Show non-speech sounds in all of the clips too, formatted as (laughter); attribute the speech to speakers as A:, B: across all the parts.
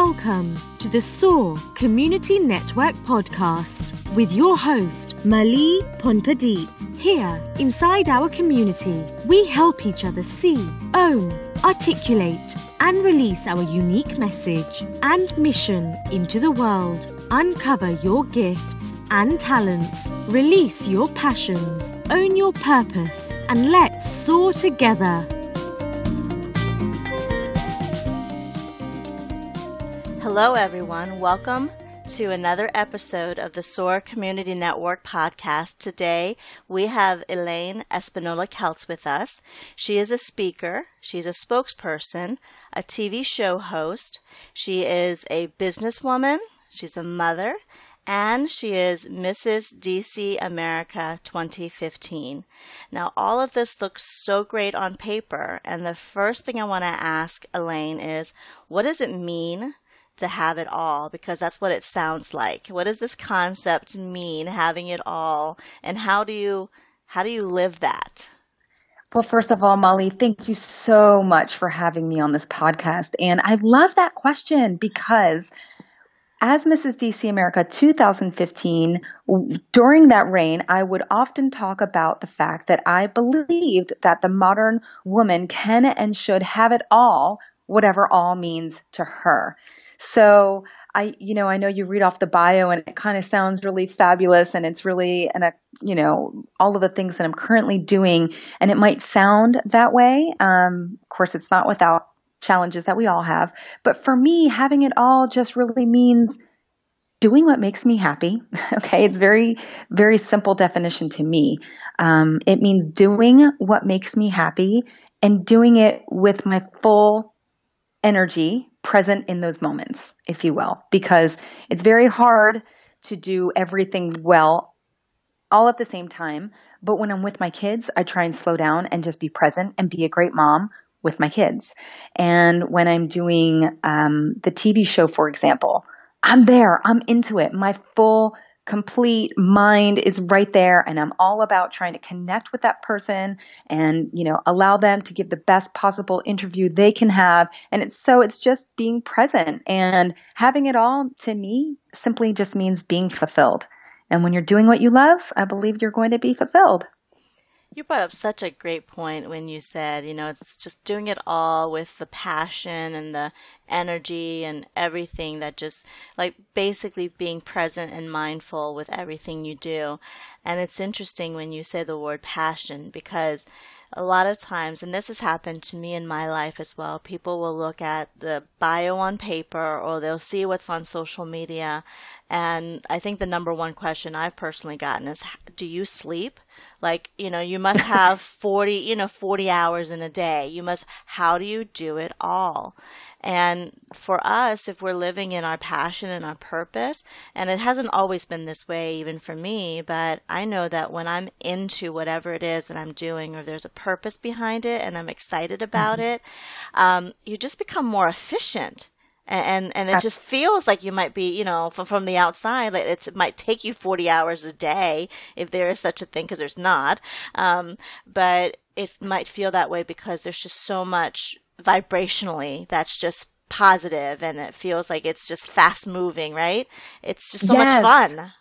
A: Welcome to the SOAR Community Network podcast with your host, Mali Phonpadith. Here, inside our community, we help each other see, own, articulate, and release our unique message and mission into the world. Uncover your gifts and talents, release your passions, own your purpose, and let's soar together.
B: Hello, everyone. Welcome to another episode of the SOAR Community Network podcast. Today, we have Elaine Espinola Keltz with us. She is a speaker, she's a spokesperson, a TV show host, she is a businesswoman, she's a mother, and she is Mrs. DC America 2015. Now, all of this looks so great on paper, and the first thing I want to ask Elaine is what does it mean to have it all because that's what it sounds like. What does this concept mean having it all and how do you how do you live that?
C: Well, first of all, Molly, thank you so much for having me on this podcast. And I love that question because as Mrs. DC America 2015, during that reign, I would often talk about the fact that I believed that the modern woman can and should have it all, whatever all means to her. So I, you know, I know you read off the bio and it kind of sounds really fabulous and it's really, and a, you know, all of the things that I'm currently doing and it might sound that way. Um, of course, it's not without challenges that we all have. But for me, having it all just really means doing what makes me happy. (laughs) okay. It's very, very simple definition to me. Um, it means doing what makes me happy and doing it with my full energy present in those moments, if you will, because it's very hard to do everything well all at the same time. But when I'm with my kids, I try and slow down and just be present and be a great mom with my kids. And when I'm doing um, the TV show, for example, I'm there, I'm into it. My full complete mind is right there and I'm all about trying to connect with that person and you know allow them to give the best possible interview they can have. And it's so it's just being present. And having it all to me simply just means being fulfilled. And when you're doing what you love I believe you're going to be fulfilled
B: you brought up such a great point when you said, you know, it's just doing it all with the passion and the energy and everything that just like basically being present and mindful with everything you do. And it's interesting when you say the word passion because a lot of times, and this has happened to me in my life as well, people will look at the bio on paper or they'll see what's on social media. And I think the number one question I've personally gotten is, do you sleep? Like, you know, you must have (laughs) 40, you know, 40 hours in a day. You must, how do you do it all? And for us, if we're living in our passion and our purpose, and it hasn't always been this way even for me, but I know that when I'm into whatever it is that I'm doing, or there's a purpose behind it and I'm excited about mm-hmm. it, um, you just become more efficient and and it just feels like you might be you know from, from the outside like it might take you 40 hours a day if there is such a thing because there's not. Um, but it might feel that way because there's just so much vibrationally that's just positive and it feels like it's just fast moving right? It's just so yes. much fun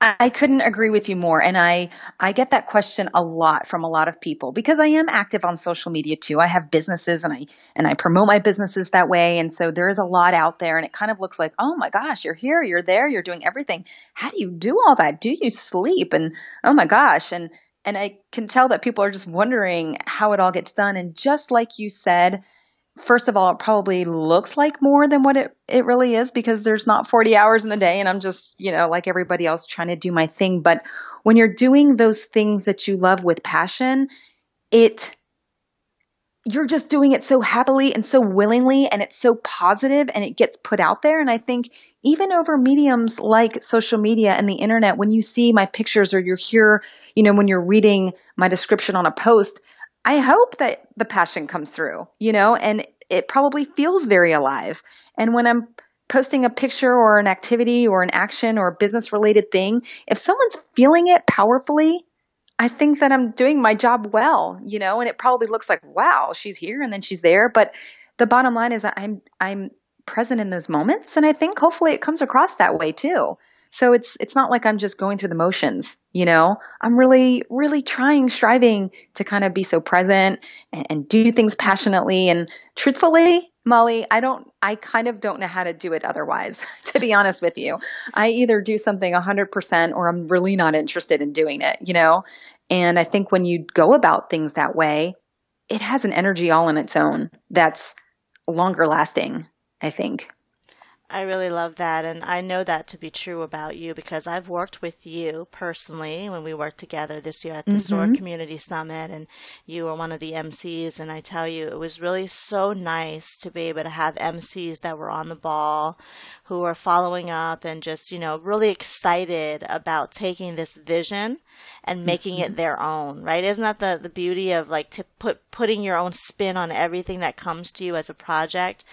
C: I couldn't agree with you more. And I, I get that question a lot from a lot of people because I am active on social media too. I have businesses and I, and I promote my businesses that way. And so there is a lot out there and it kind of looks like, oh my gosh, you're here, you're there, you're doing everything. How do you do all that? Do you sleep? And oh my gosh. And, and I can tell that people are just wondering how it all gets done. And just like you said, first of all, it probably looks like more than what it, it really is because there's not 40 hours in the day and I'm just, you know, like everybody else trying to do my thing. But when you're doing those things that you love with passion, it, you're just doing it so happily and so willingly and it's so positive and it gets put out there. And I think even over mediums like social media and the internet, when you see my pictures or you're here, you know, when you're reading my description on a post, I hope that the passion comes through, you know, and it probably feels very alive. And when I'm posting a picture or an activity or an action or a business related thing, if someone's feeling it powerfully, I think that I'm doing my job well, you know, and it probably looks like, wow, she's here and then she's there. But the bottom line is I'm, I'm present in those moments. And I think hopefully it comes across that way too. So it's it's not like I'm just going through the motions, you know. I'm really really trying, striving to kind of be so present and, and do things passionately and truthfully. Molly, I don't I kind of don't know how to do it otherwise, (laughs) to be honest with you. I either do something 100% or I'm really not interested in doing it, you know? And I think when you go about things that way, it has an energy all on its own that's longer lasting, I think.
B: I really love that. And I know that to be true about you because I've worked with you personally when we worked together this year at the mm-hmm. SOAR Community Summit. And you were one of the MCs. And I tell you, it was really so nice to be able to have MCs that were on the ball, who were following up and just, you know, really excited about taking this vision and making mm-hmm. it their own, right? Isn't that the, the beauty of like to put putting your own spin on everything that comes to you as a project?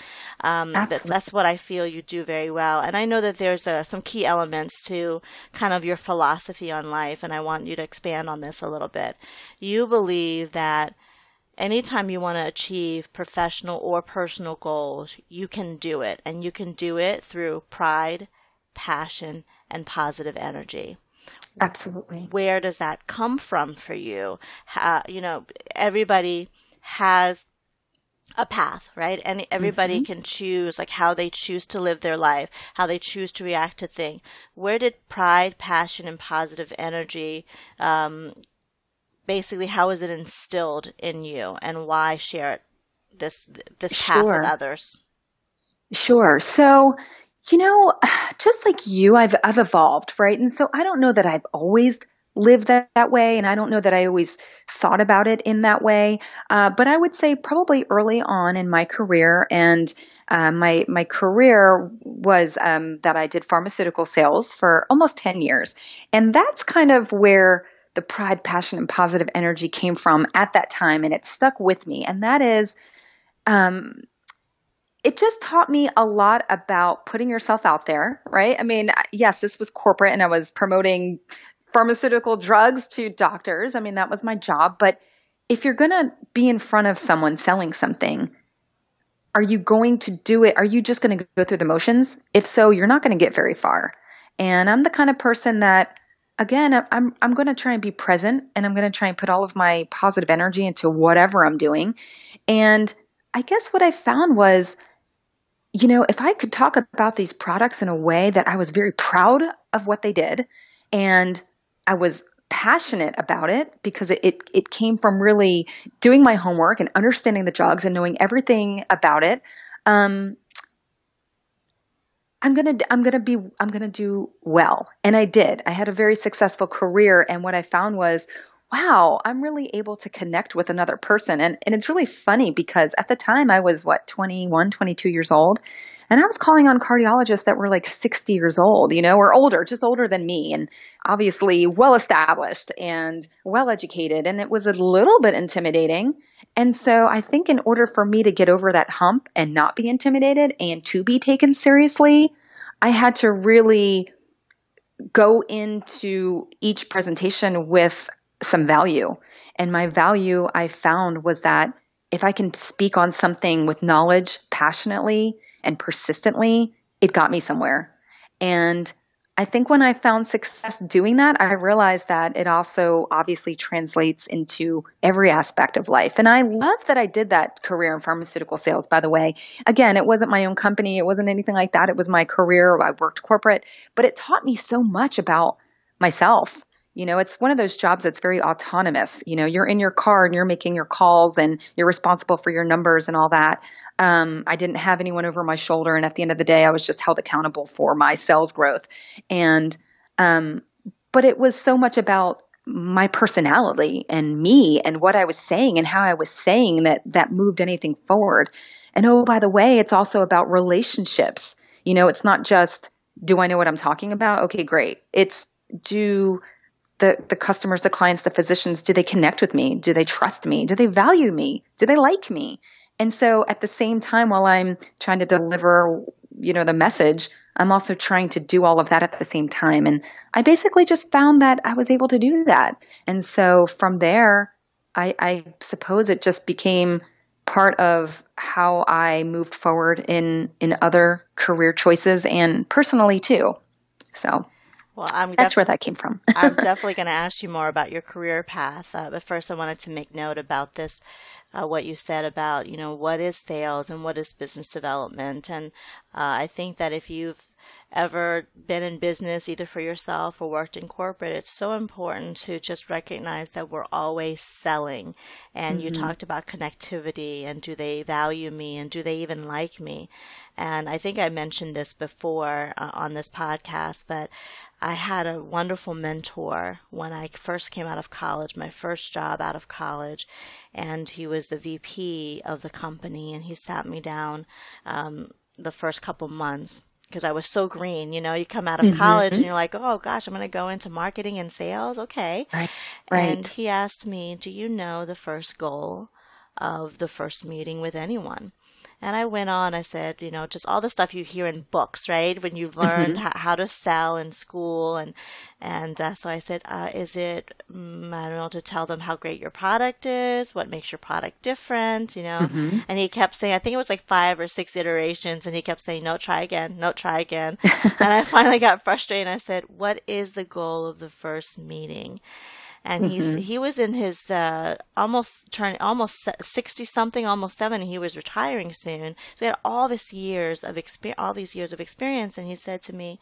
B: Um, that, that's what I feel you do very well. And I know that there's uh, some key elements to kind of your philosophy on life, and I want you to expand on this a little bit. You believe that anytime you want to achieve professional or personal goals, you can do it. And you can do it through pride, passion, and positive energy.
C: Absolutely.
B: Where does that come from for you? Uh, you know, everybody has a path, right? And everybody mm-hmm. can choose like how they choose to live their life, how they choose to react to things. Where did pride, passion, and positive energy um, basically how is it instilled in you and why share it this this path sure. with others
C: sure so you know (sighs) just like you i've i've evolved right and so i don't know that i've always lived that, that way and i don't know that i always thought about it in that way uh, but i would say probably early on in my career and uh, my my career was um, that I did pharmaceutical sales for almost ten years, and that's kind of where the pride, passion, and positive energy came from at that time, and it stuck with me. And that is, um, it just taught me a lot about putting yourself out there, right? I mean, yes, this was corporate, and I was promoting pharmaceutical drugs to doctors. I mean, that was my job. But if you're going to be in front of someone selling something, are you going to do it? Are you just going to go through the motions? If so, you're not going to get very far. And I'm the kind of person that again, I'm I'm going to try and be present and I'm going to try and put all of my positive energy into whatever I'm doing. And I guess what I found was you know, if I could talk about these products in a way that I was very proud of what they did and I was passionate about it because it, it, it came from really doing my homework and understanding the drugs and knowing everything about it. Um, I'm to I'm to be I'm to do well. And I did. I had a very successful career and what I found was wow, I'm really able to connect with another person. And and it's really funny because at the time I was what 21, 22 years old and I was calling on cardiologists that were like 60 years old, you know, or older, just older than me, and obviously well established and well educated. And it was a little bit intimidating. And so I think in order for me to get over that hump and not be intimidated and to be taken seriously, I had to really go into each presentation with some value. And my value I found was that if I can speak on something with knowledge passionately and persistently, it got me somewhere. And I think when I found success doing that, I realized that it also obviously translates into every aspect of life. And I love that I did that career in pharmaceutical sales, by the way. Again, it wasn't my own company, it wasn't anything like that. It was my career. I worked corporate, but it taught me so much about myself. You know, it's one of those jobs that's very autonomous. You know, you're in your car and you're making your calls and you're responsible for your numbers and all that. Um, I didn't have anyone over my shoulder, and at the end of the day, I was just held accountable for my sales growth. And um, but it was so much about my personality and me and what I was saying and how I was saying that that moved anything forward. And oh, by the way, it's also about relationships. You know, it's not just do I know what I'm talking about? Okay, great. It's do the the customers, the clients, the physicians, do they connect with me? Do they trust me? Do they value me? Do they like me? And so at the same time, while I'm trying to deliver, you know, the message, I'm also trying to do all of that at the same time. And I basically just found that I was able to do that. And so from there, I, I suppose it just became part of how I moved forward in in other career choices and personally too. So well, I'm that's where that came from.
B: I'm (laughs) definitely going to ask you more about your career path, uh, but first, I wanted to make note about this. Uh, what you said about you know what is sales and what is business development, and uh, I think that if you've ever been in business either for yourself or worked in corporate, it's so important to just recognize that we're always selling. And mm-hmm. you talked about connectivity and do they value me and do they even like me? And I think I mentioned this before uh, on this podcast, but I had a wonderful mentor when I first came out of college, my first job out of college, and he was the VP of the company, and he sat me down um, the first couple months because I was so green. You know, you come out of mm-hmm. college and you're like, oh gosh, I'm going to go into marketing and sales. Okay.
C: Right. right.
B: And he asked me, do you know the first goal of the first meeting with anyone? And I went on, I said, you know, just all the stuff you hear in books, right? When you've learned mm-hmm. h- how to sell in school. And, and uh, so I said, uh, is it, um, I don't know, to tell them how great your product is, what makes your product different, you know? Mm-hmm. And he kept saying, I think it was like five or six iterations. And he kept saying, no, try again, no, try again. (laughs) and I finally got frustrated. And I said, what is the goal of the first meeting? And mm-hmm. he was in his uh, almost turn almost sixty something, almost seventy. He was retiring soon, so he had all this years of experience, all these years of experience. And he said to me,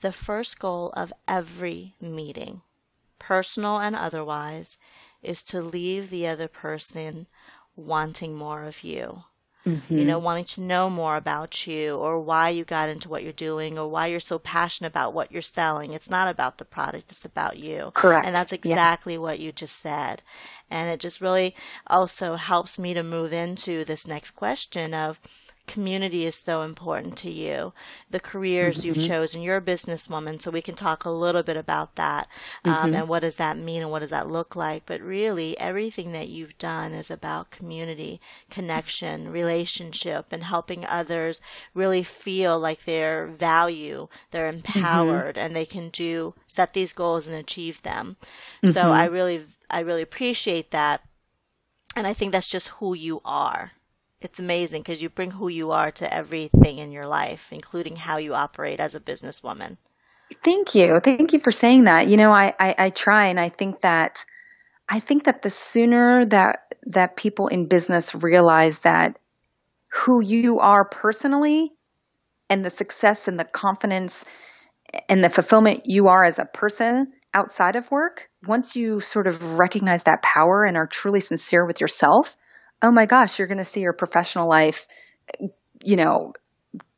B: "The first goal of every meeting, personal and otherwise, is to leave the other person wanting more of you." Mm-hmm. You know, wanting to know more about you or why you got into what you're doing or why you're so passionate about what you're selling. It's not about the product, it's about you.
C: Correct.
B: And that's exactly yeah. what you just said. And it just really also helps me to move into this next question of community is so important to you, the careers mm-hmm. you've chosen. You're a businesswoman, so we can talk a little bit about that um, mm-hmm. and what does that mean and what does that look like. But really, everything that you've done is about community, connection, relationship, and helping others really feel like they're value, they're mm-hmm. empowered, mm-hmm. and they can do set these goals and achieve them. So mm-hmm. I really, I really appreciate that. And I think that's just who you are it's amazing because you bring who you are to everything in your life, including how you operate as a businesswoman.
C: Thank you. Thank you for saying that. You know, I, I, I try and I think that I think that the sooner that that people in business realize that who you are personally and the success and the confidence and the fulfillment you are as a person outside of work, once you sort of recognize that power and are truly sincere with yourself, oh my gosh, you're going to see your professional life, you know,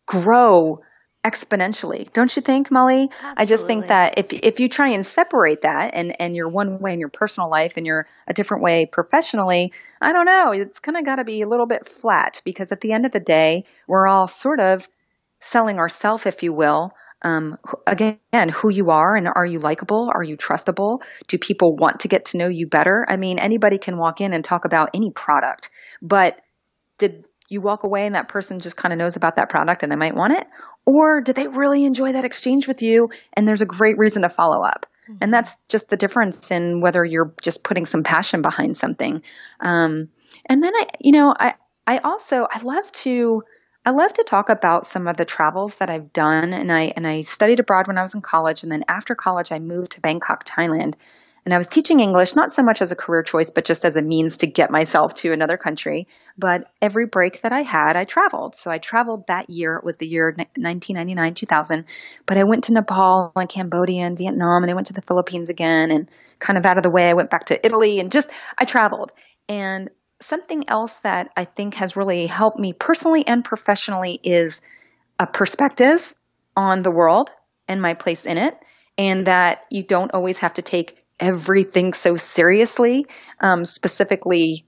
C: grow exponentially. Don't you think, Molly?
B: Absolutely.
C: I just think that if if you try and separate that and and you're one way in your personal life and you're a different way professionally, I don't know, it's kind of got to be a little bit flat because at the end of the day, we're all sort of selling ourself if you will um, again, who you are and are you likable? Are you trustable? Do people want to get to know you better? I mean, anybody can walk in and talk about any product, but did you walk away and that person just kind of knows about that product and they might want it? Or did they really enjoy that exchange with you and there's a great reason to follow up? Mm-hmm. And that's just the difference in whether you're just putting some passion behind something. Um, and then I, you know, I, I also, I love to, I love to talk about some of the travels that I've done and I and I studied abroad when I was in college and then after college I moved to Bangkok, Thailand. And I was teaching English not so much as a career choice but just as a means to get myself to another country. But every break that I had, I traveled. So I traveled that year. It was the year 1999, 2000. But I went to Nepal and Cambodia and Vietnam and I went to the Philippines again and kind of out of the way I went back to Italy and just I traveled. And something else that I think has really helped me personally and professionally is a perspective on the world and my place in it, and that you don't always have to take everything so seriously, um, specifically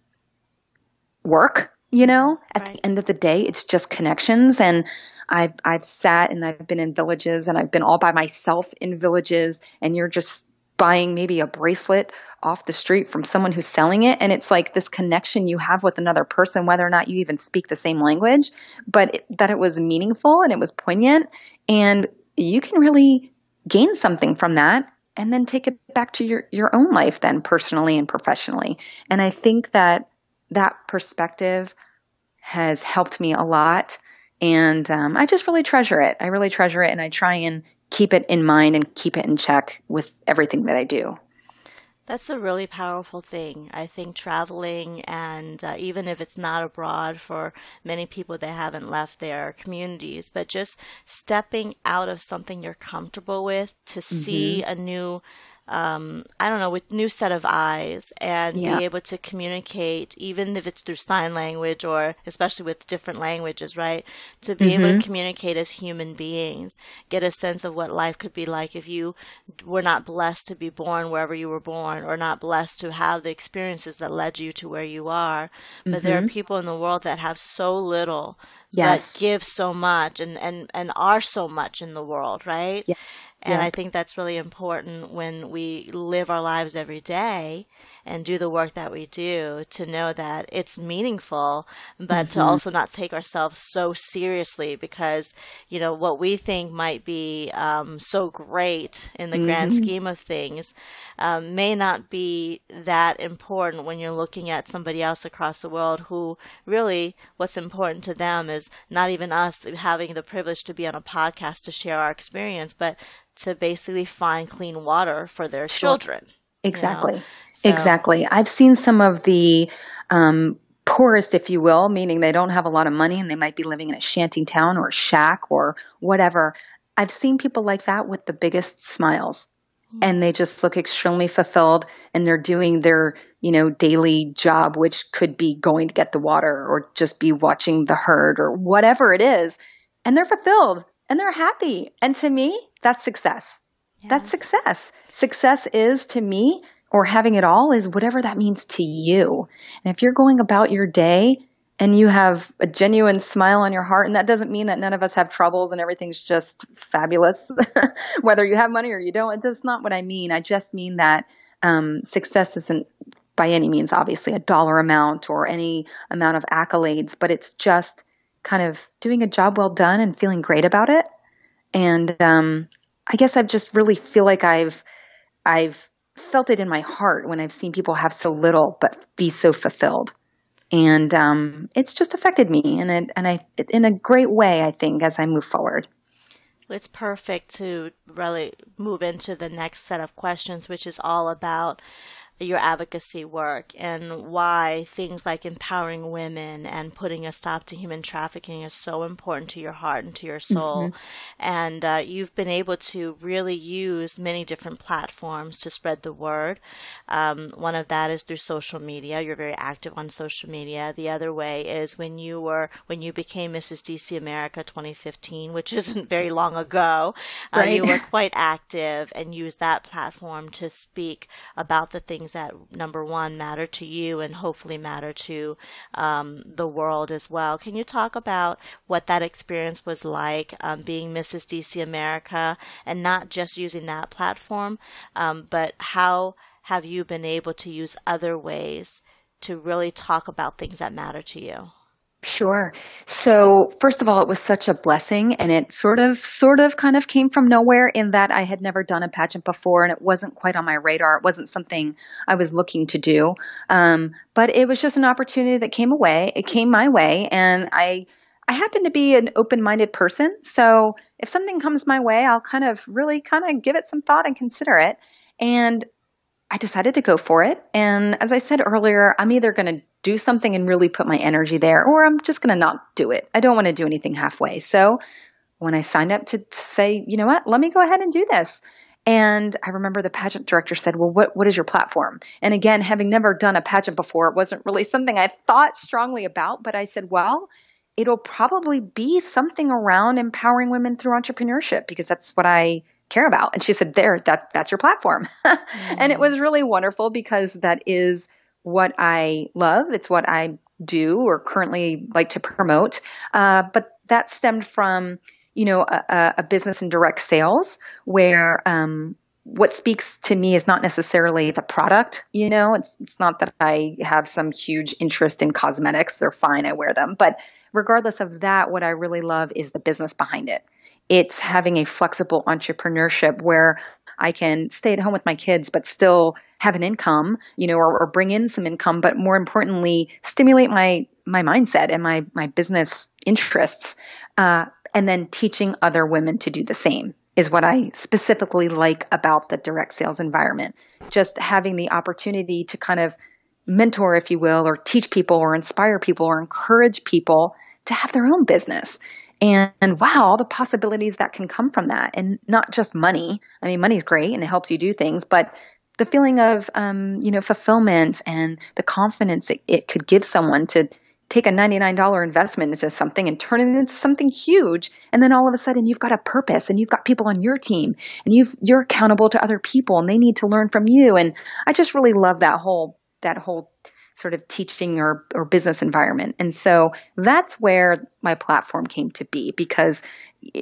C: work. You know, at right. the end of the day, it's just connections and. I've I've sat and I've been in villages and I've been all by myself in villages and you're just buying maybe a bracelet off the street from someone who's selling it and it's like this connection you have with another person whether or not you even speak the same language but it, that it was meaningful and it was poignant and you can really gain something from that and then take it back to your your own life then personally and professionally and i think that that perspective has helped me a lot. And um, I just really treasure it. I really treasure it, and I try and keep it in mind and keep it in check with everything that I do.
B: That's a really powerful thing. I think traveling, and uh, even if it's not abroad for many people that haven't left their communities, but just stepping out of something you're comfortable with to mm-hmm. see a new um, I don't know, with new set of eyes and yeah. be able to communicate, even if it's through sign language or especially with different languages, right? To be mm-hmm. able to mm-hmm. communicate as human beings, get a sense of what life could be like if you were not blessed to be born wherever you were born or not blessed to have the experiences that led you to where you are. But mm-hmm. there are mm-hmm. people in the world that have so little yes. but give so much and, and, and are so much in the world, right? And yeah. I think that's really important when we live our lives every day and do the work that we do to know that it's meaningful, but mm-hmm. to also not take ourselves so seriously because, you know, what we think might be um, so great in the mm-hmm. grand scheme of things um, may not be that important when you're looking at somebody else across the world who really what's important to them is not even us having the privilege to be on a podcast to share our experience, but to basically find clean water for their sure. children.
C: Exactly. You know? so, exactly. I've seen some of the um, poorest, if you will, meaning they don't have a lot of money and they might be living in a shanty town or a shack or whatever. I've seen people like that with the biggest smiles mm-hmm. and they just look extremely fulfilled and they're doing their, you know, daily job, which could be going to get the water or just be watching the herd or whatever it is. And they're fulfilled and they're happy. And to me, that's success. Yes. That's success. Success is to me, or having it all is whatever that means to you. And if you're going about your day and you have a genuine smile on your heart, and that doesn't mean that none of us have troubles and everything's just fabulous, (laughs) whether you have money or you don't, it's not what I mean. I just mean that um, success isn't by any means obviously a dollar amount or any amount of accolades, but it's just kind of doing a job well done and feeling great about it. And um, I guess I just really feel like I've I've felt it in my heart when I've seen people have so little but be so fulfilled, and um, it's just affected me and it, and I in a great way. I think as I move forward.
B: It's perfect to really move into the next set of questions, which is all about your advocacy work and why things like empowering women and putting a stop to human trafficking is so important to your heart and to your soul. Mm-hmm. And uh, you've been able to really use many different platforms to spread the word. Um, one of that is through social media. You're very active on social media. The other way is when you were when you became Mrs. DC America 2015, which (laughs) isn't very long ago. Uh. You were quite active and used that platform to speak about the things things that number one matter to you and hopefully matter to um, the world as well. Can you talk about what that experience was like um, being Mrs. DC America and not just using that platform, um, but how have you been able to use other ways to really talk about things that matter to you?
C: Sure. So, first of all, it was such a blessing and it sort of, sort of kind of came from nowhere in that I had never done a pageant before and it wasn't quite on my radar. It wasn't something I was looking to do. Um, but it was just an opportunity that came away. It came my way and I, I happen to be an open minded person. So, if something comes my way, I'll kind of really kind of give it some thought and consider it. And I decided to go for it. And as I said earlier, I'm either going to do something and really put my energy there, or I'm just going to not do it. I don't want to do anything halfway. So when I signed up to, to, say, you know what, let me go ahead and do this. And I remember the pageant director said, Well, what, what is your platform? And again, having never done a pageant before, it wasn't really something I thought strongly about, but I said, Well, it'll probably be something around empowering women through entrepreneurship because that's what I care about. And she said, There, that that's your platform. mm-hmm. (laughs) And it was really wonderful because that is what I love. It's what I do or currently like to promote. Uh, but that stemmed from, you know, a, a business in direct sales where um, what speaks to me is not necessarily the product. You know, it's it's not that I have some huge interest in cosmetics. They're fine. I wear them. But regardless of that, what I really love is the business behind it it's having a flexible entrepreneurship where I can stay at home with my kids, but still have an income, you know, or, or, bring in some income, but more importantly, stimulate my my mindset and my my business interests, uh, and then teaching other women to do the same is what I specifically like about the direct sales environment. Just having the opportunity to kind of mentor, if you will, or teach people or inspire people or encourage people to have their own business. And, and, wow, all the possibilities that can come from that. And not just money. I mean, money's great and it helps you do things, but the feeling of, um, you know, fulfillment and the confidence it, it could give someone to take a $99 investment into something and turn it into something huge and then all of a sudden you've got a purpose and you've got people on your team and you've you're accountable to other people and they need to learn from you and I just really love that whole that whole sort of teaching or, or business environment. And so that's where my platform came to be because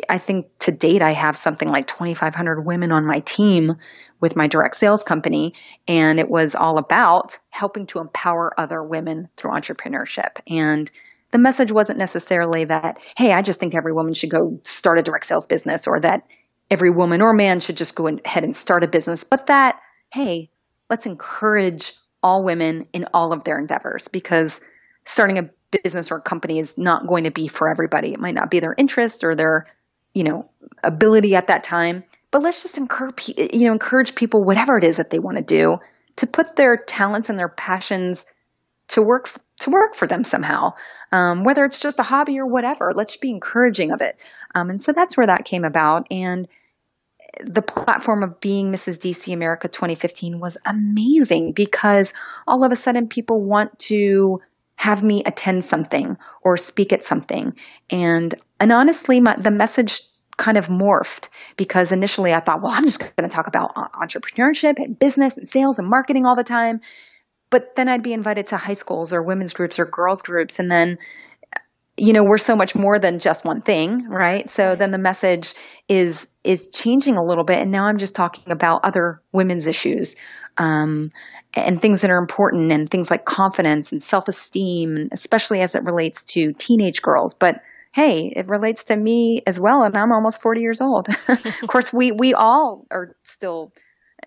C: I think to date I have something like 2,500 women on my team with my direct sales company. And it was all about helping to empower other women through entrepreneurship. And the message wasn't necessarily that, hey, I just think every woman should go start a direct sales business or that every woman or man should just go ahead and start a business, but that, hey, let's encourage all women in all of their endeavors because starting a business or a company is not going to be for everybody. It might not be their interest or their, you know, ability at that time. But let's just encourage, you know, encourage people, whatever it is that they want to do, to put their talents and their passions to work to work for them somehow, um, whether it's just a hobby or whatever. Let's be encouraging of it, um, and so that's where that came about. And the platform of being Mrs. DC America 2015 was amazing because all of a sudden people want to have me attend something or speak at something, and and honestly, my, the message kind of morphed because initially I thought, well, I'm just going to talk about entrepreneurship and business and sales and marketing all the time. But then I'd be invited to high schools or women's groups or girls groups. And then, you know, we're so much more than just one thing, right? So then the message is, is changing a little bit. And now I'm just talking about other women's issues. Um, and things that are important and things like confidence and self-esteem, especially as it relates to teenage girls. But hey, it relates to me as well, and I'm almost 40 years old. (laughs) of course, we we all are still.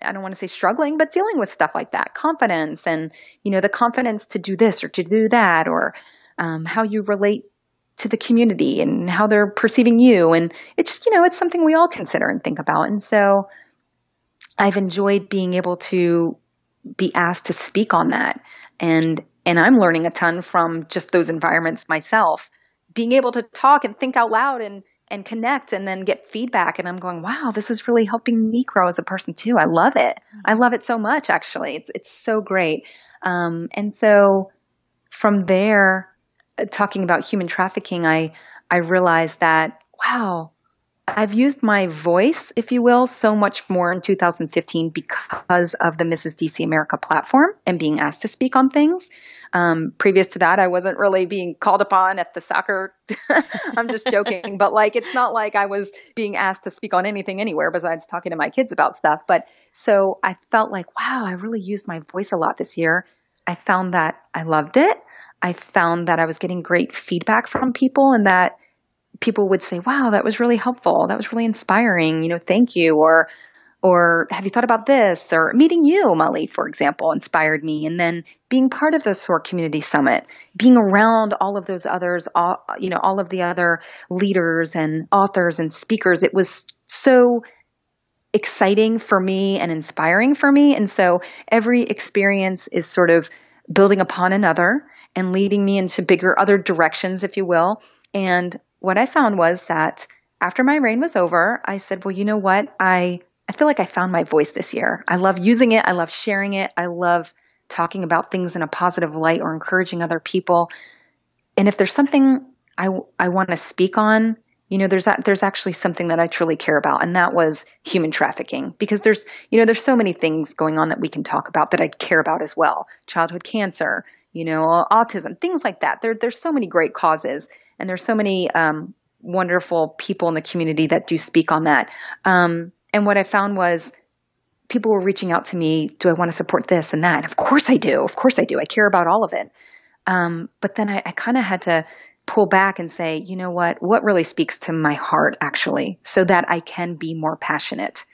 C: I don't want to say struggling, but dealing with stuff like that, confidence, and you know the confidence to do this or to do that, or um, how you relate to the community and how they're perceiving you, and it's you know it's something we all consider and think about. And so, I've enjoyed being able to be asked to speak on that, and and I'm learning a ton from just those environments myself being able to talk and think out loud and and connect and then get feedback and I'm going, wow, this is really helping me grow as a person too. I love it. I love it so much actually. It's it's so great. Um, and so from there, talking about human trafficking, I I realized that wow, I've used my voice, if you will, so much more in 2015 because of the Mrs. DC America platform and being asked to speak on things. Um, previous to that, I wasn't really being called upon at the soccer. (laughs) I'm just joking, but like, it's not like I was being asked to speak on anything anywhere besides talking to my kids about stuff. But so I felt like, wow, I really used my voice a lot this year. I found that I loved it. I found that I was getting great feedback from people and that people would say, wow, that was really helpful. That was really inspiring. You know, thank you. Or, or have you thought about this? Or meeting you, Molly, for example, inspired me. And then being part of the SOAR Community Summit, being around all of those others, all, you know, all of the other leaders and authors and speakers, it was so exciting for me and inspiring for me. And so every experience is sort of building upon another and leading me into bigger other directions, if you will. And what I found was that after my reign was over, I said, well, you know what? I, I feel like I found my voice this year. I love using it. I love sharing it. I love talking about things in a positive light or encouraging other people. And if there's something I, I want to speak on, you know, there's that, there's actually something that I truly care about, and that was human trafficking. Because there's, you know, there's so many things going on that we can talk about that I care about as well. Childhood cancer, you know, autism, things like that. There, there's so many great causes, and there's so many um, wonderful people in the community that do speak on that. Um, and what I found was people were reaching out to me, do I want to support this and that? And of course I do. Of course I do. I care about all of it. Um, but then I, I kind of had to pull back and say, you know what? What really speaks to my heart actually, so that I can be more passionate.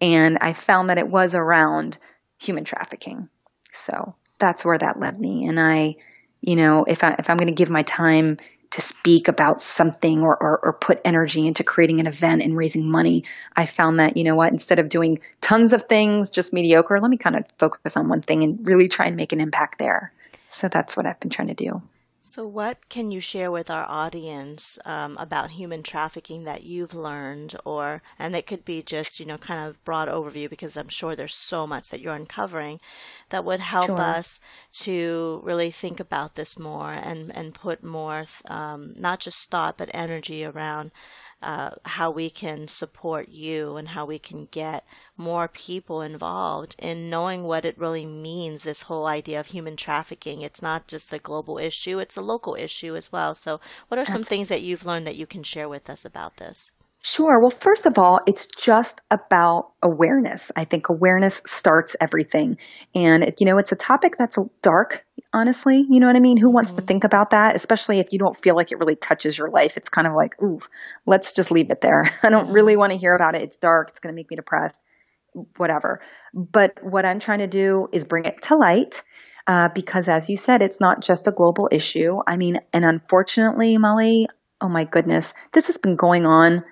C: And I found that it was around human trafficking. So that's where that led me. And I you know, if I if I'm going to give my time to speak about something or, or, or, put energy into creating an event and raising money, I found that, you know what, instead of doing tons of things, just mediocre, let me kind of focus on one thing and really try and make an impact there. So that's what I've been trying to do.
B: So, what can you share with our audience um, about human trafficking that you've learned, or and it could be just you know kind of broad overview because I'm sure there's so much that you're uncovering that would help sure. us to really think about this more and and put more um, not just thought but energy around uh, how we can support you and how we can get more people involved in knowing what it really means this whole idea of human trafficking it's not just a global issue it's a local issue as well so what are some Absolutely. things that you've learned that you can share with us about this
C: Sure. Well, first of all, it's just about awareness. I think awareness starts everything. And, you know, it's a topic that's dark, honestly. You know what I mean? Who wants mm-hmm. to think about that? Especially if you don't feel like it really touches your life. It's kind of like, ooh, let's just leave it there. (laughs) I don't mm-hmm. really want to hear about it. It's dark. It's going to make me depressed, whatever. But what I'm trying to do is bring it to light. Uh, because as you said, it's not just a global issue. I mean, and unfortunately, Molly, oh my goodness, this has been going on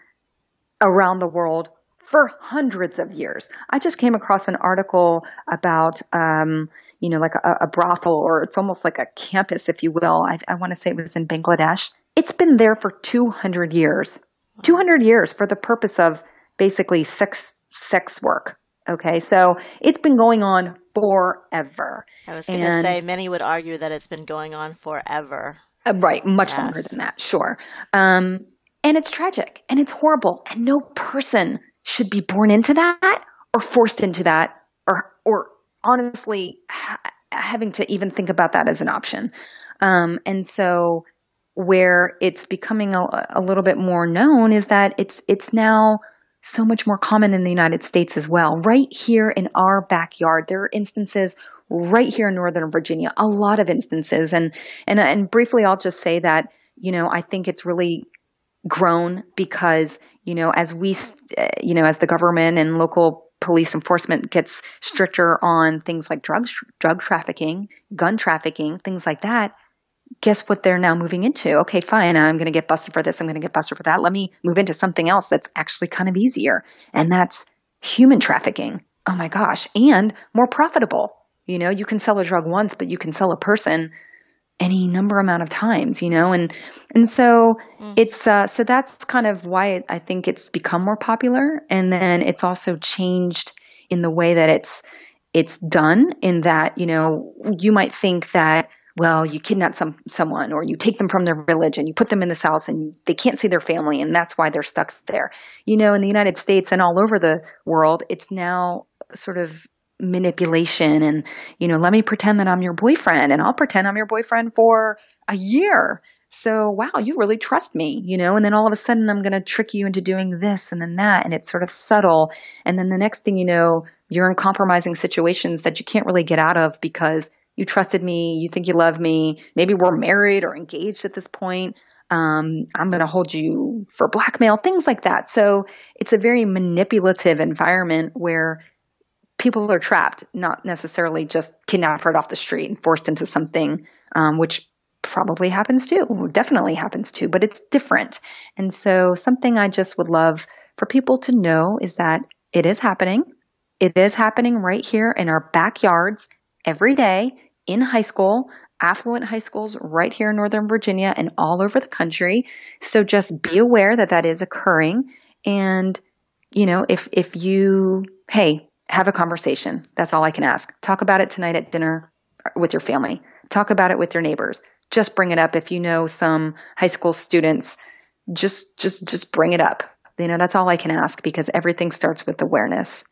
C: around the world for hundreds of years. I just came across an article about, um, you know, like a, a, brothel, or it's almost like a campus, if you will. I, I want to say it was in Bangladesh. It's been there for 200 years. 200 years for the purpose of basically sex sex work. Okay, so it's been going on forever.
B: I was going to say many would argue that it's been going on forever.
C: Uh, right, much yes. longer than that, sure. Um, and it's tragic and it's horrible. And no person should be born into that or forced into that or, or honestly ha- having to even think about that as an option. Um, and so where it's becoming a, a little bit more known is that it's, it's now so much more common in the United States as well. Right here in our backyard, there are instances right here in Northern Virginia, a lot of instances. And, and, and briefly, I'll just say that, you know, I think it's really grown because you know as we uh, you know as the government and local police enforcement gets stricter on things like drugs drug trafficking gun trafficking things like that guess what they're now moving into? Okay fine i'm going to get busted for this i'm going to get busted for that. Let me move into something else that's actually kind of easier and that's human trafficking. Oh my gosh and more profitable. You know you can sell a drug once but you can sell a person any number amount of times, you know, and and so mm. it's uh, so that's kind of why I think it's become more popular, and then it's also changed in the way that it's it's done. In that you know you might think that well you kidnap some someone or you take them from their village and you put them in this house and they can't see their family and that's why they're stuck there. You know, in the United States and all over the world, it's now sort of manipulation and, you know, let me pretend that I'm your boyfriend and I'll pretend I'm your boyfriend for a year. So, wow, you really trust me, you know, and then all of a sudden I'm going to trick you into doing this and then that. And it's sort of subtle. And then the next thing you know, you're in compromising situations that you can't really get out of because you trusted me, you think you love me, maybe we're married or engaged at this point. Um, I'm going to hold you for blackmail, things like that. So it's a very manipulative environment where people are trapped, not necessarily just kidnapped off the street and forced into something, um, which probably happens too, definitely happens too, but it's different. And so, something I just would love for people to know is that it is happening. It is happening right here in our backyards every day in high school, affluent high schools right here in Northern Virginia and all over the country. So just be aware that that is occurring. And, you know, if, if you, hey, have a conversation. That's all I can ask. Talk about it tonight at dinner with your family. Talk about it with your neighbors. Just bring it up if you know some high school students. Just just just bring it up. You know, that's all I can ask because everything starts with awareness.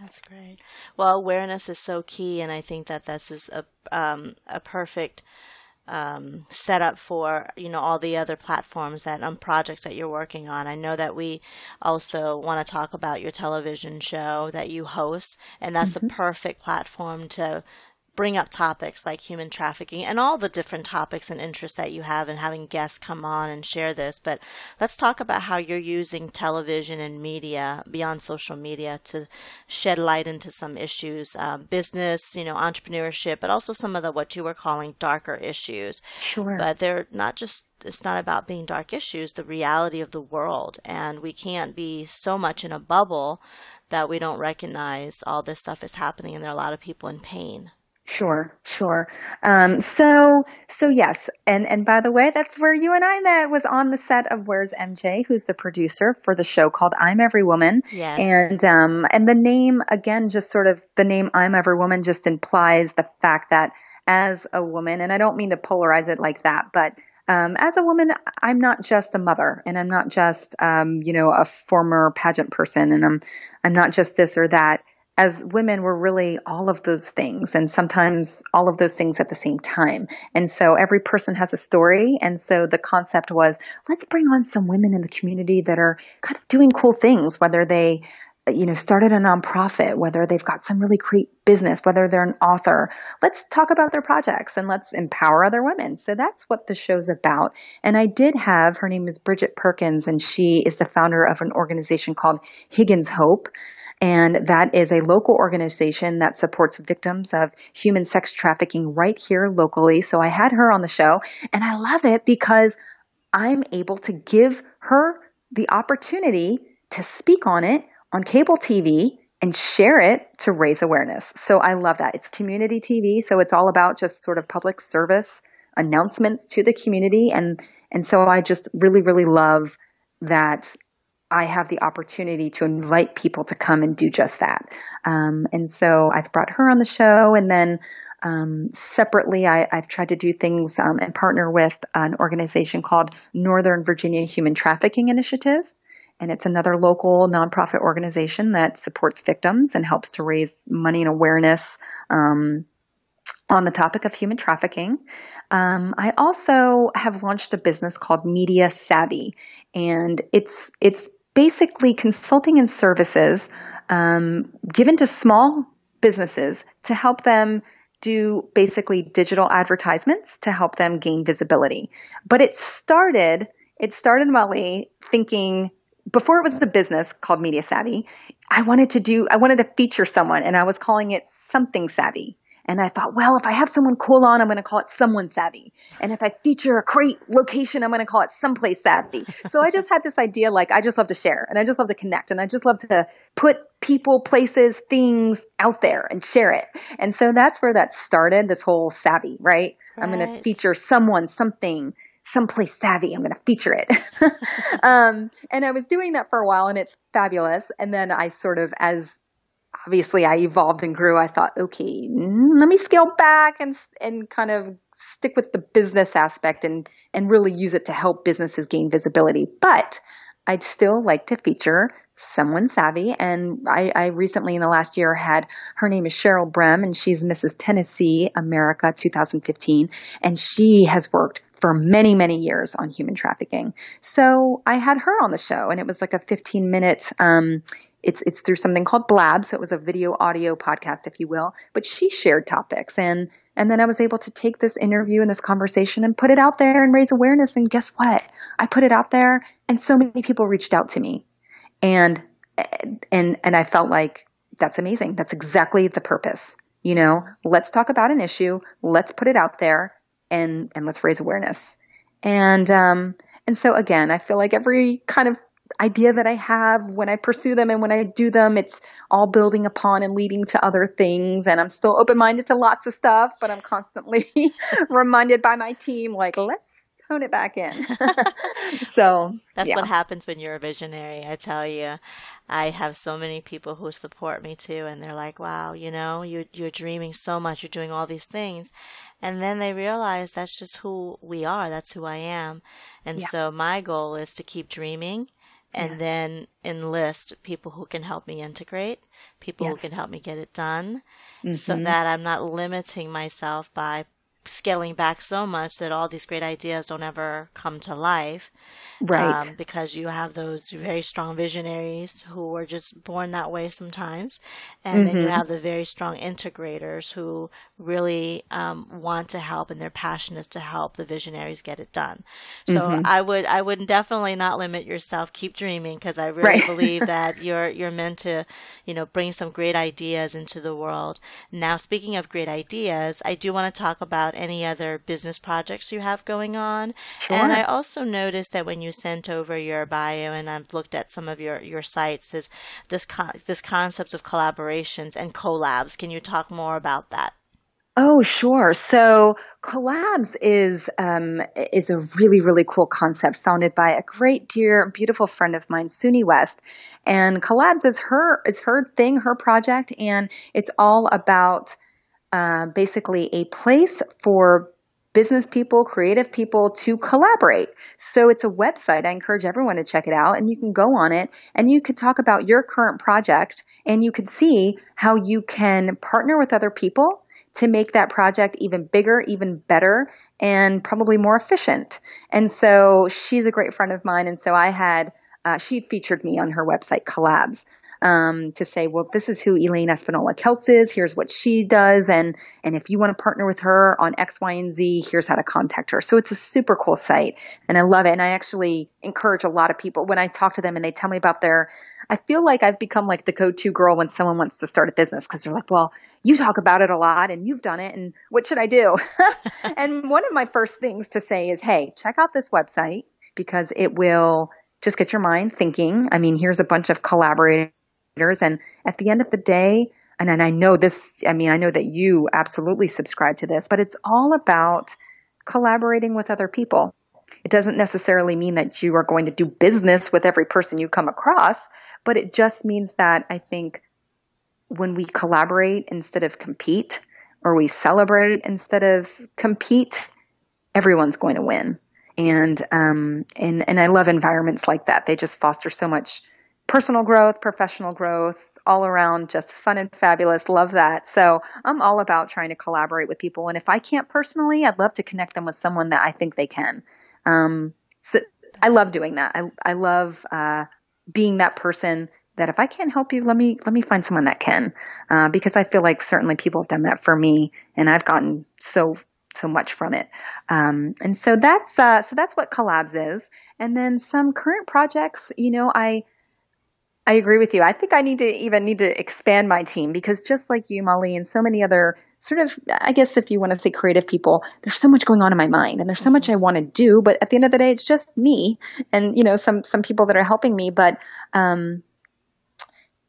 B: That's great. Well, awareness is so key, and I think that this is a um, a perfect um, set up for you know all the other platforms that um, projects that you're working on. I know that we also want to talk about your television show that you host, and that's mm-hmm. a perfect platform to bring up topics like human trafficking and all the different topics and interests that you have and having guests come on and share this. But let's talk about how you're using television and media beyond social media to shed light into some issues, um, business, you know, entrepreneurship, but also some of the what you were calling darker issues.
C: Sure.
B: But they're not just it's not about being dark issues, the reality of the world. And we can't be so much in a bubble that we don't recognize all this stuff is happening and there are a lot of people in pain.
C: Sure, sure. Um, so, so yes, and and by the way, that's where you and I met was on the set of Where's MJ, who's the producer for the show called I'm Every Woman.
B: Yes.
C: And um, and the name again, just sort of the name I'm Every Woman just implies the fact that as a woman, and I don't mean to polarize it like that, but um, as a woman, I'm not just a mother, and I'm not just um, you know a former pageant person, and I'm I'm not just this or that as women, we're really all of those things and sometimes all of those things at the same time. And so every person has a story. And so the concept was let's bring on some women in the community that are kind of doing cool things, whether they you know, started a nonprofit, whether they've got some really great business, whether they're an author. Let's talk about their projects and let's empower other women. So that's what the show's about. And I did have, her name is Bridget Perkins, and she is the founder of an organization called Higgins Hope. And that is a local organization that supports victims of human sex trafficking right here locally. So I had her on the show and I love it because I'm able to give her the opportunity to speak on it on cable TV and share it to raise awareness. So I love that. It's community TV, so it's all about just sort of public service announcements to the community and and so I just really really love that I have the opportunity to invite people to come and do just that. Um, and so I've brought her on the show, and then um, separately, I, have tried to do things um, and partner with an organization called Northern Virginia Human Trafficking Initiative. And it's another local nonprofit organization that supports victims and helps to raise money and awareness um, on the topic of human trafficking. Um, I also have launched a business called Media Savvy, and it's it's basically consulting and services um, given to small businesses to help them do basically digital advertisements to help them gain visibility. But it started, it started Molly thinking before it was a business called Media Savvy, I wanted to do, I wanted to feature someone and I was calling it something savvy. And I thought, well, if I have someone cool on, I'm going to call it someone savvy. And if I feature a great location, I'm going to call it someplace savvy. so I just had this idea like I just love to share and I just love to connect and I just love to put people, places, things out there and share it. And so that's where that started, this whole savvy, right? right. I'm going to feature someone, something, someplace savvy. I'm going to feature it. (laughs) um, and I was doing that for a while and it's fabulous. And then I sort of, as obviously I evolved and grew. I thought, okay, let me scale back and and kind of stick with the business aspect and and really use it to help businesses gain visibility. But I'd still like to feature someone savvy. And I, I, recently, in the last year, had her name is Cheryl Brem, and she's Mrs. Tennessee America 2015. And she has worked for many, many years on human trafficking. So I had her on the show, and it was like a 15 minute um, it's it's through something called Blab, so it was a video audio podcast, if you will. But she shared topics, and and then I was able to take this interview and this conversation and put it out there and raise awareness. And guess what? I put it out there, and so many people reached out to me, and and and I felt like that's amazing. That's exactly the purpose. You know, let's talk about an issue, let's put it out there, and and let's raise awareness. And um, and so again, I feel like every kind of idea that I have when I pursue them and when I do them, it's all building upon and leading to other things. And I'm still open minded to lots of stuff, but I'm constantly (laughs) reminded by my team, like, let's hone it back in. (laughs) so
B: that's
C: yeah.
B: what happens when you're a visionary. I tell you, I have so many people who support me too, and they're like, "Wow, you know, you're you're dreaming so much. You're doing all these things." And then they realize that's just who we are. That's who I am. And yeah. so my goal is to keep dreaming and yeah. then enlist people who can help me integrate, people yes. who can help me get it done, mm-hmm. so that I'm not limiting myself by scaling back so much that all these great ideas don't ever come to life.
C: Right.
B: Um, because you have those very strong visionaries who were just born that way sometimes. And mm-hmm. then you mm-hmm. have the very strong integrators who really um, want to help and their passion is to help the visionaries get it done. So mm-hmm. I would, I would definitely not limit yourself. Keep dreaming because I really right. (laughs) believe that you're, you're meant to, you know, bring some great ideas into the world. Now, speaking of great ideas, I do want to talk about any other business projects you have going on. Sure. And I also noticed that when you sent over your bio and I've looked at some of your, your sites is this con- this concept of collaborations and collabs. Can you talk more about that?
C: Oh, sure. So collabs is um, is a really really cool concept founded by a great dear beautiful friend of mine, Suni West, and collabs is her it's her thing, her project, and it's all about uh, basically a place for business people, creative people to collaborate. So it's a website. I encourage everyone to check it out and you can go on it and you could talk about your current project and you could see how you can partner with other people to make that project even bigger, even better, and probably more efficient. And so she's a great friend of mine. And so I had, uh, she featured me on her website, Collabs um, to say, well, this is who Elaine Espinola Keltz is. Here's what she does. And, and if you want to partner with her on X, Y, and Z, here's how to contact her. So it's a super cool site and I love it. And I actually encourage a lot of people when I talk to them and they tell me about their, I feel like I've become like the go-to girl when someone wants to start a business because they're like, well, you talk about it a lot and you've done it and what should I do? (laughs) and one of my first things to say is, hey, check out this website because it will just get your mind thinking. I mean, here's a bunch of collaborating and at the end of the day, and, and I know this, I mean, I know that you absolutely subscribe to this, but it's all about collaborating with other people. It doesn't necessarily mean that you are going to do business with every person you come across, but it just means that I think when we collaborate instead of compete, or we celebrate instead of compete, everyone's going to win. And um, and and I love environments like that. They just foster so much personal growth, professional growth, all around just fun and fabulous. Love that. So I'm all about trying to collaborate with people. And if I can't personally, I'd love to connect them with someone that I think they can. Um, so I love doing that. I, I love uh, being that person that if I can't help you, let me let me find someone that can, uh, because I feel like certainly people have done that for me, and I've gotten so so much from it. Um, and so that's uh, so that's what collabs is. And then some current projects, you know, I I agree with you. I think I need to even need to expand my team because just like you, Molly, and so many other sort of, I guess if you want to say creative people, there's so much going on in my mind and there's so much I want to do, but at the end of the day, it's just me and, you know, some, some people that are helping me. But, um,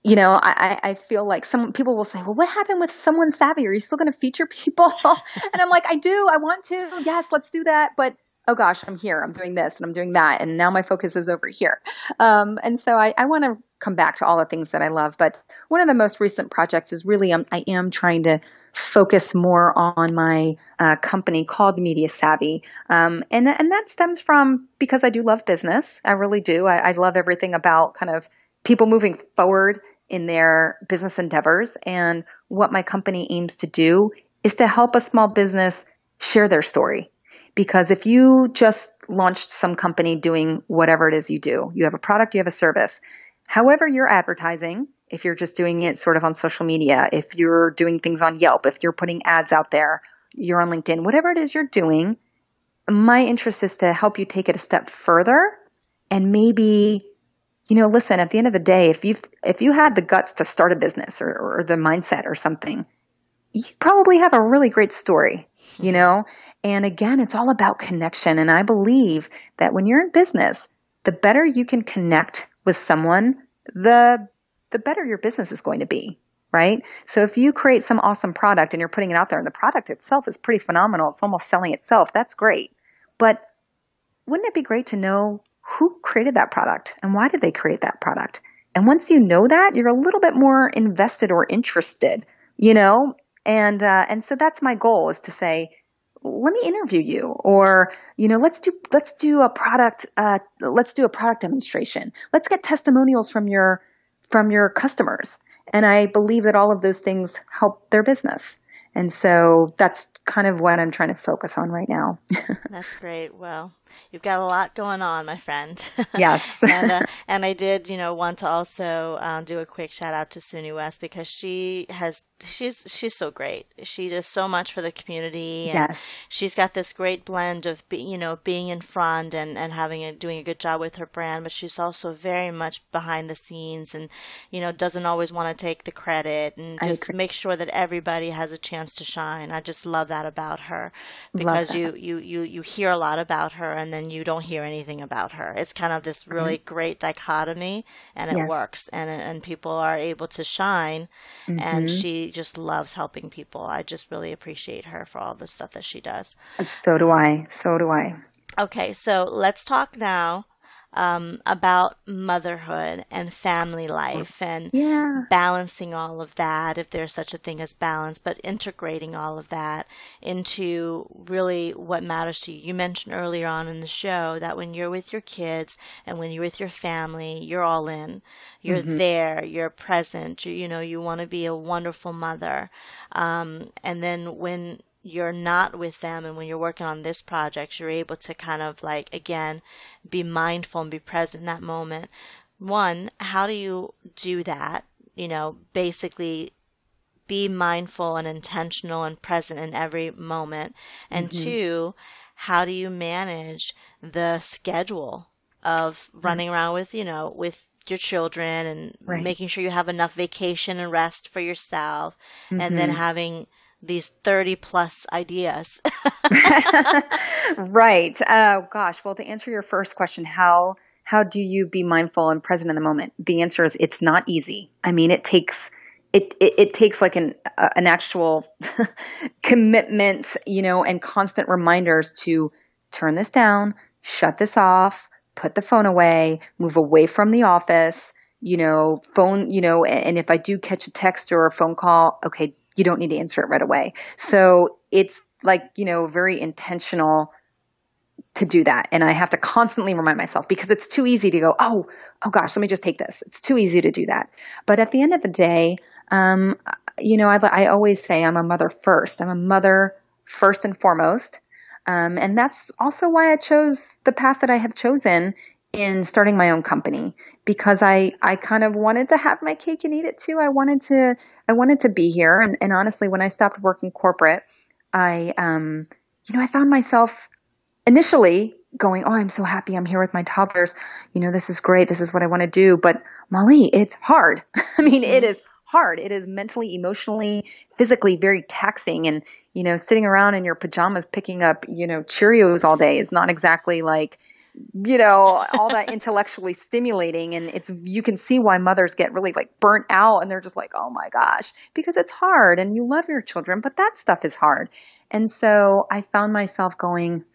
C: you know, I, I feel like some people will say, well, what happened with someone savvy? Are you still going to feature people? (laughs) and I'm like, I do. I want to. Yes, let's do that. But oh gosh, I'm here, I'm doing this and I'm doing that. And now my focus is over here. Um, and so I, I want to come back to all the things that I love. But one of the most recent projects is really, um, I am trying to focus more on my uh, company called Media Savvy. Um, and, and that stems from because I do love business. I really do. I, I love everything about kind of people moving forward in their business endeavors. And what my company aims to do is to help a small business share their story because if you just launched some company doing whatever it is you do, you have a product, you have a service, however you're advertising, if you're just doing it sort of on social media, if you're doing things on Yelp, if you're putting ads out there, you're on LinkedIn, whatever it is you're doing, my interest is to help you take it a step further and maybe you know listen at the end of the day if you if you had the guts to start a business or, or the mindset or something you probably have a really great story you hmm. know? And again, it's all about connection. And I believe that when you're in business, the better you can connect with someone, the the better your business is going to be, right? So if you create some awesome product and you're putting it out there and the product itself is pretty phenomenal, it's almost selling itself, that's great. But wouldn't it be great to know who created that product and why did they create that product? And once you know that, you're a little bit more invested or interested, you know, and uh, and so that's my goal is to say, let me interview you, or you know, let's do let's do a product uh, let's do a product demonstration. Let's get testimonials from your from your customers. And I believe that all of those things help their business. And so that's kind of what I'm trying to focus on right now. (laughs)
B: that's great. Well, you've got a lot going on, my friend. (laughs)
C: Yes. (laughs)
B: and, uh, and I did, you know, want to also um, do a quick shout out to Suni West because she has, she's, she's so great. She does so much for the community.
C: And yes.
B: She's got this great blend of, be, you know, being in front and, and having a, doing a good job with her brand, but she's also very much behind the scenes and, you know, doesn't always want to take the credit and just make sure that everybody has a chance to shine. I just love that about her because you, you, you, you hear a lot about her and then you don't hear anything about her. It's kind of this really mm-hmm. great dichotomy and it yes. works and and people are able to shine mm-hmm. and she just loves helping people. I just really appreciate her for all the stuff that she does.
C: So do I. So do I.
B: Okay, so let's talk now um, about motherhood and family life and
C: yeah.
B: balancing all of that, if there's such a thing as balance, but integrating all of that into really what matters to you. You mentioned earlier on in the show that when you're with your kids and when you're with your family, you're all in. You're mm-hmm. there, you're present, you, you know, you want to be a wonderful mother. Um, and then when you're not with them and when you're working on this project, you're able to kind of like, again, be mindful and be present in that moment. One, how do you do that? You know, basically be mindful and intentional and present in every moment. And mm-hmm. two, how do you manage the schedule of running mm-hmm. around with, you know, with your children and right. making sure you have enough vacation and rest for yourself mm-hmm. and then mm-hmm. having these 30 plus ideas. (laughs)
C: right. Oh gosh. Well, to answer your first question, how how do you be mindful and present in the moment? The answer is it's not easy. I mean, it takes it it, it takes like an uh, an actual (laughs) commitment, you know, and constant reminders to turn this down, shut this off, put the phone away, move away from the office, you know, phone, you know, and if I do catch a text or a phone call, okay, you don't need to answer it right away. So it's like, you know, very intentional to do that. And I have to constantly remind myself because it's too easy to go, oh, oh gosh, let me just take this. It's too easy to do that. But at the end of the day, um, you know, I, I always say I'm a mother first. I'm a mother first and foremost. Um, and that's also why I chose the path that I have chosen in starting my own company because I, I kind of wanted to have my cake and eat it too. I wanted to, I wanted to be here. And, and honestly, when I stopped working corporate, I, um, you know, I found myself initially going, Oh, I'm so happy. I'm here with my toddlers. You know, this is great. This is what I want to do. But Molly, it's hard. (laughs) I mean, it is hard. It is mentally, emotionally, physically very taxing. And, you know, sitting around in your pajamas picking up, you know, Cheerios all day is not exactly like, you know, all that intellectually stimulating. And it's, you can see why mothers get really like burnt out and they're just like, oh my gosh, because it's hard and you love your children, but that stuff is hard. And so I found myself going,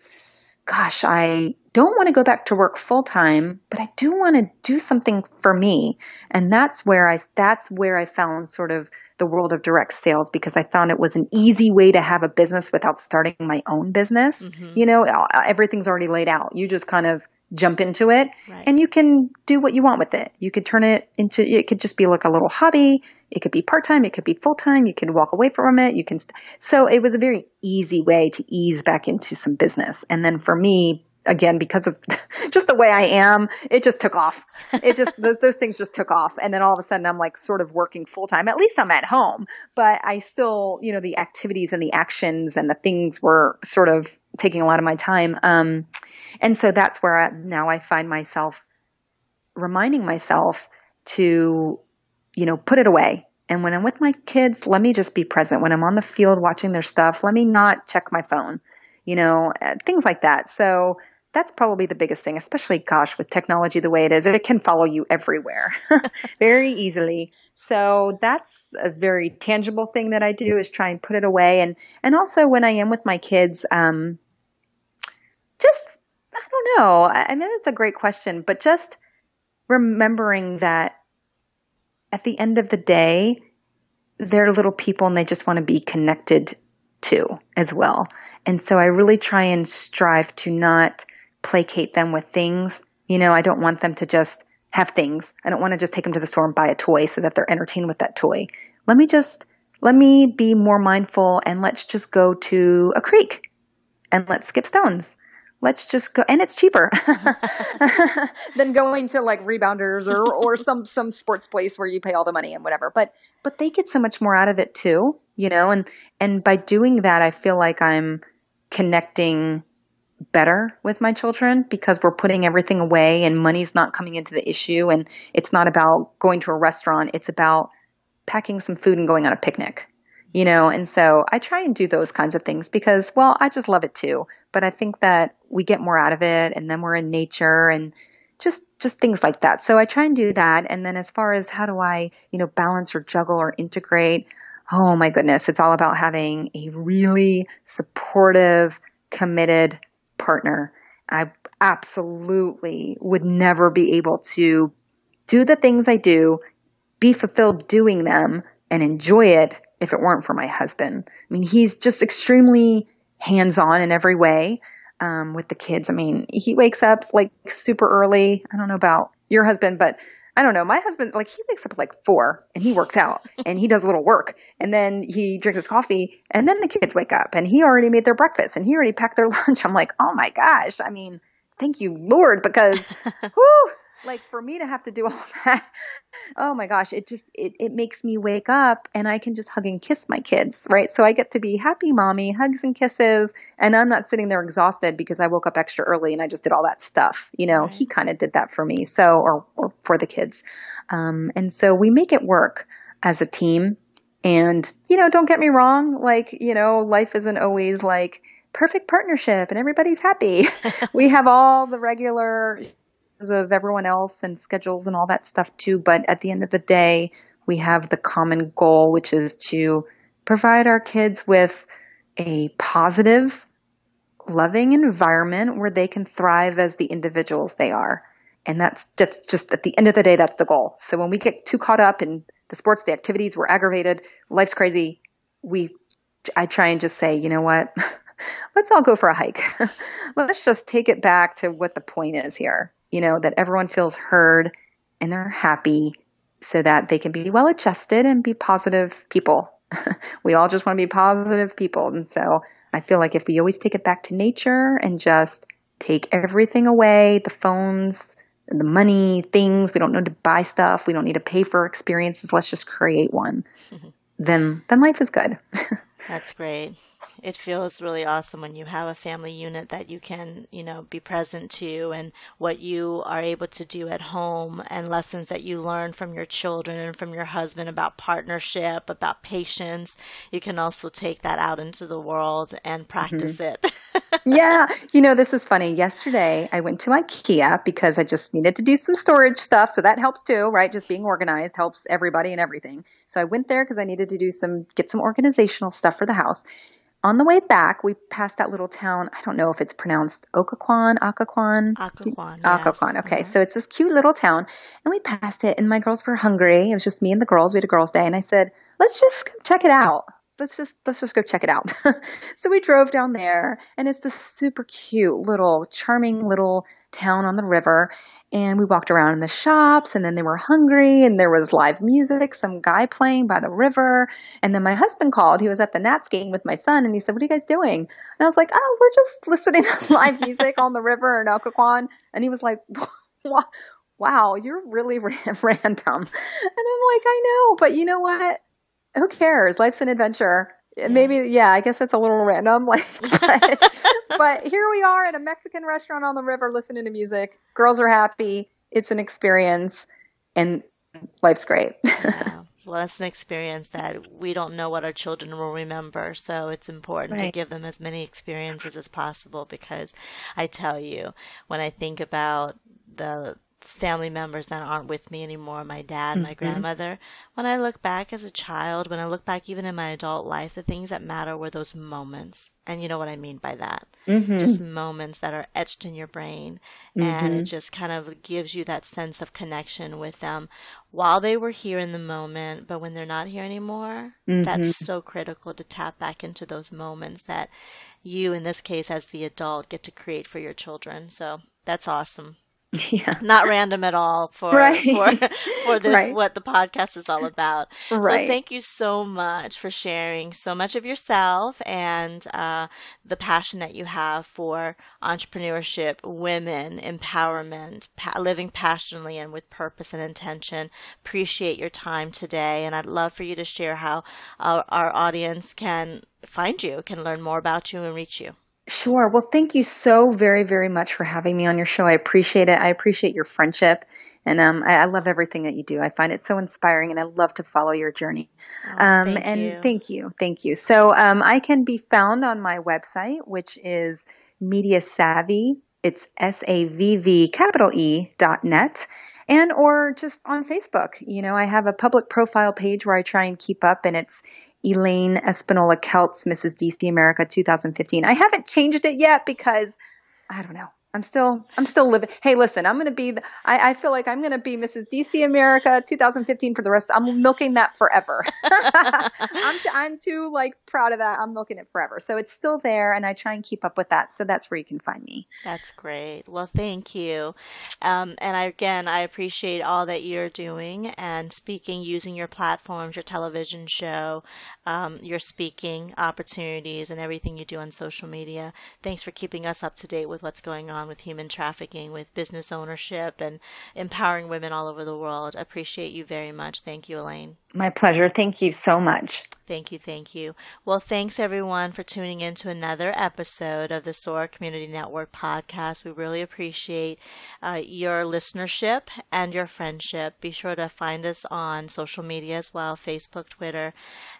C: gosh, I don't want to go back to work full time, but I do want to do something for me. And that's where I, that's where I found sort of the world of direct sales because I found it was an easy way to have a business without starting my own business. Mm-hmm. You know, everything's already laid out. You just kind of jump into it right. and you can do what you want with it. You could turn it into, it could just be like a little hobby. It could be part time. It could be full time. You can walk away from it. You can, st- so it was a very easy way to ease back into some business. And then for me, again because of (laughs) just the way I am, it just took off. It just those, those things just took off, and then all of a sudden I'm like sort of working full time. At least I'm at home, but I still, you know, the activities and the actions and the things were sort of taking a lot of my time. Um, and so that's where I, now I find myself reminding myself to, you know, put it away. And when I'm with my kids, let me just be present. When I'm on the field watching their stuff, let me not check my phone you know, uh, things like that. So that's probably the biggest thing, especially, gosh, with technology the way it is, it can follow you everywhere (laughs) very easily. So that's a very tangible thing that I do is try and put it away. And, and also when I am with my kids, um, just, I don't know. I mean, that's a great question, but just remembering that at the end of the day, they're little people and they just want to be connected to as well. And so I really try and strive to not placate them with things. You know, I don't want them to just have things. I don't want to just take them to the store and buy a toy so that they're entertained with that toy. Let me just let me be more mindful and let's just go to a creek and let's skip stones let's just go and it's cheaper (laughs) than going to like rebounders or or some some sports place where you pay all the money and whatever but but they get so much more out of it too you know and and by doing that i feel like i'm connecting better with my children because we're putting everything away and money's not coming into the issue and it's not about going to a restaurant. It's about packing some food and going on a picnic you know? And so i try and do those kinds of things because well i just love it too. But i think that we get more out of it and then we're in nature and just just things like that. So i try and do that. And then as far as how do i you know balance or juggle or integrate oh my goodness it's all about having a really supportive committed partner i absolutely would never be able to do the things i do be fulfilled doing them and enjoy it if it weren't for my husband. I mean, he's just extremely hands on in every way um, with the kids. I mean, he wakes up like super early. I don't know about your husband, but I don't know. My husband, like, he wakes up at like four and he works out (laughs) and he does a little work and then he drinks his coffee and then the kids wake up and he already made their breakfast and he already packed their (laughs) lunch. I'm like, oh my gosh. I mean, thank you, Lord, because (laughs) whew, like for me to have to do (laughs) all that oh my gosh it just it, it makes me wake up and i can just hug and kiss my kids right so i get to be happy mommy hugs and kisses and i'm not sitting there exhausted because i woke up extra early and i just did all that stuff you know right. he kind of did that for me so or, or for the kids um, and so we make it work as a team and you know don't get me wrong like you know life isn't always like perfect partnership and everybody's happy. (laughs) we have all the regular of everyone else and schedules and all that stuff too. But at the end of the day, we have the common goal, which is to provide our kids with a positive, loving environment where they can thrive as the individuals they are. And that's just, just at the end of the day, that's the goal. So when we get too caught up in the sports, the activities, we're aggravated, life's crazy, we, I try and just say, you know what? (laughs) Let's all go for a hike. (laughs) Let's just take it back to what the point is here you know, that everyone feels heard and they're happy so that they can be well adjusted and be positive people. (laughs) we all just want to be positive people. And so I feel like if we always take it back to nature and just take everything away, the phones, the money, things, we don't need to buy stuff, we don't need to pay for experiences, let's just create one. (laughs) then then life is good. (laughs)
B: That's great it feels really awesome when you have a family unit that you can, you know, be present to and what you are able to do at home and lessons that you learn from your children and from your husband about partnership, about patience. You can also take that out into the world and practice mm-hmm. it. (laughs)
C: yeah. You know, this is funny. Yesterday I went to IKEA because I just needed to do some storage stuff. So that helps too, right? Just being organized helps everybody and everything. So I went there because I needed to do some, get some organizational stuff for the house on the way back, we passed that little town. I don't know if it's pronounced Occoquan, Occoquan,
B: Occoquan,
C: Occoquan. Yes. Okay, mm-hmm. so it's this cute little town, and we passed it, and my girls were hungry. It was just me and the girls. We had a girls' day, and I said, "Let's just check it out. Let's just let's just go check it out." (laughs) so we drove down there, and it's this super cute little, charming little town on the river and we walked around in the shops and then they were hungry and there was live music some guy playing by the river. And then my husband called. He was at the nats game with my son and he said what are you guys doing? And i was like oh we're just listening to (laughs) live music on the river in Occoquan. And he was like (laughs) wow you're really (laughs) random. And i'm like i know but you know what? Who cares? Life's an adventure yeah. maybe yeah i guess it's a little random (laughs) like but, (laughs) but here we are in a mexican restaurant on the river listening to music girls are happy it's an experience and life's great (laughs)
B: yeah. well that's an experience that we don't know what our children will remember so it's important right. to give them as many experiences as possible because i tell you when i think about the family members that aren't with me anymore my dad, mm-hmm. my grandmother. When I look back as a child, when I look back even in my adult life, the things that matter were those moments. And you know what I mean by that. Mm-hmm. Just moments that are etched in your brain. Mm-hmm. And it mm-hmm. just kind of gives you that sense of connection with them while they were here in the moment. But when they're not here anymore, that's mm-hmm. so critical to tap back into those moments that you, in this case, as the adult, get to create for your children. So that's awesome. (laughs) Yeah. Not random at all for right. for, (laughs) for (laughs) this right. what the podcast is all about. Right. So thank you so much for sharing so much of yourself and uh, the passion that you have for entrepreneurship, women, empowerment, pa- living passionately and with purpose and intention. Appreciate your time today, and I'd love for you to share how our, our audience can find you, can learn more about you, and reach you.
C: Sure. Well, thank you so very, very much for having me on your show. I appreciate it. I appreciate your friendship. And um, I, I, love everything that you do. I find it so inspiring, and I love to follow your journey.
B: Oh, um, thank
C: and
B: you.
C: thank you, thank you. So um, I can be found on my website, which is Media Savvy. It's S A V V capital E dot net, and or just on Facebook. You know, I have a public profile page where I try and keep up, and it's Elaine Espinola Kelts, Mrs. DC America 2015. I haven't changed it yet because I don't know. I'm still I'm still living. Hey, listen, I'm gonna be. I, I feel like I'm gonna be Mrs. DC America 2015 for the rest. I'm milking that forever. (laughs) I'm t- I'm too like proud of that. I'm milking it forever. So it's still there, and I try and keep up with that. So that's where you can find me.
B: That's great. Well, thank you. Um, and I, again, I appreciate all that you're doing and speaking, using your platforms, your television show, um, your speaking opportunities, and everything you do on social media. Thanks for keeping us up to date with what's going on on with human trafficking, with business ownership, and empowering women all over the world. Appreciate you very much. Thank you, Elaine.
C: My pleasure. Thank you so much.
B: Thank you, thank you. Well, thanks everyone for tuning in to another episode of the SOAR Community Network podcast. We really appreciate uh, your listenership and your friendship. Be sure to find us on social media as well Facebook, Twitter,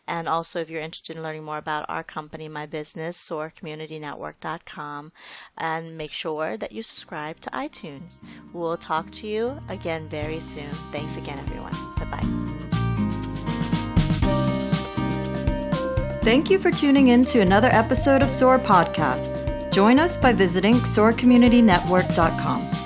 B: and also if you're interested in learning more about our company, my business, SOARCommunityNetwork.com, and make sure that you subscribe to iTunes. We'll talk to you again very soon. Thanks again, everyone. Bye bye.
D: Thank you for tuning in to another episode of SOAR Podcast. Join us by visiting soarcommunitynetwork.com.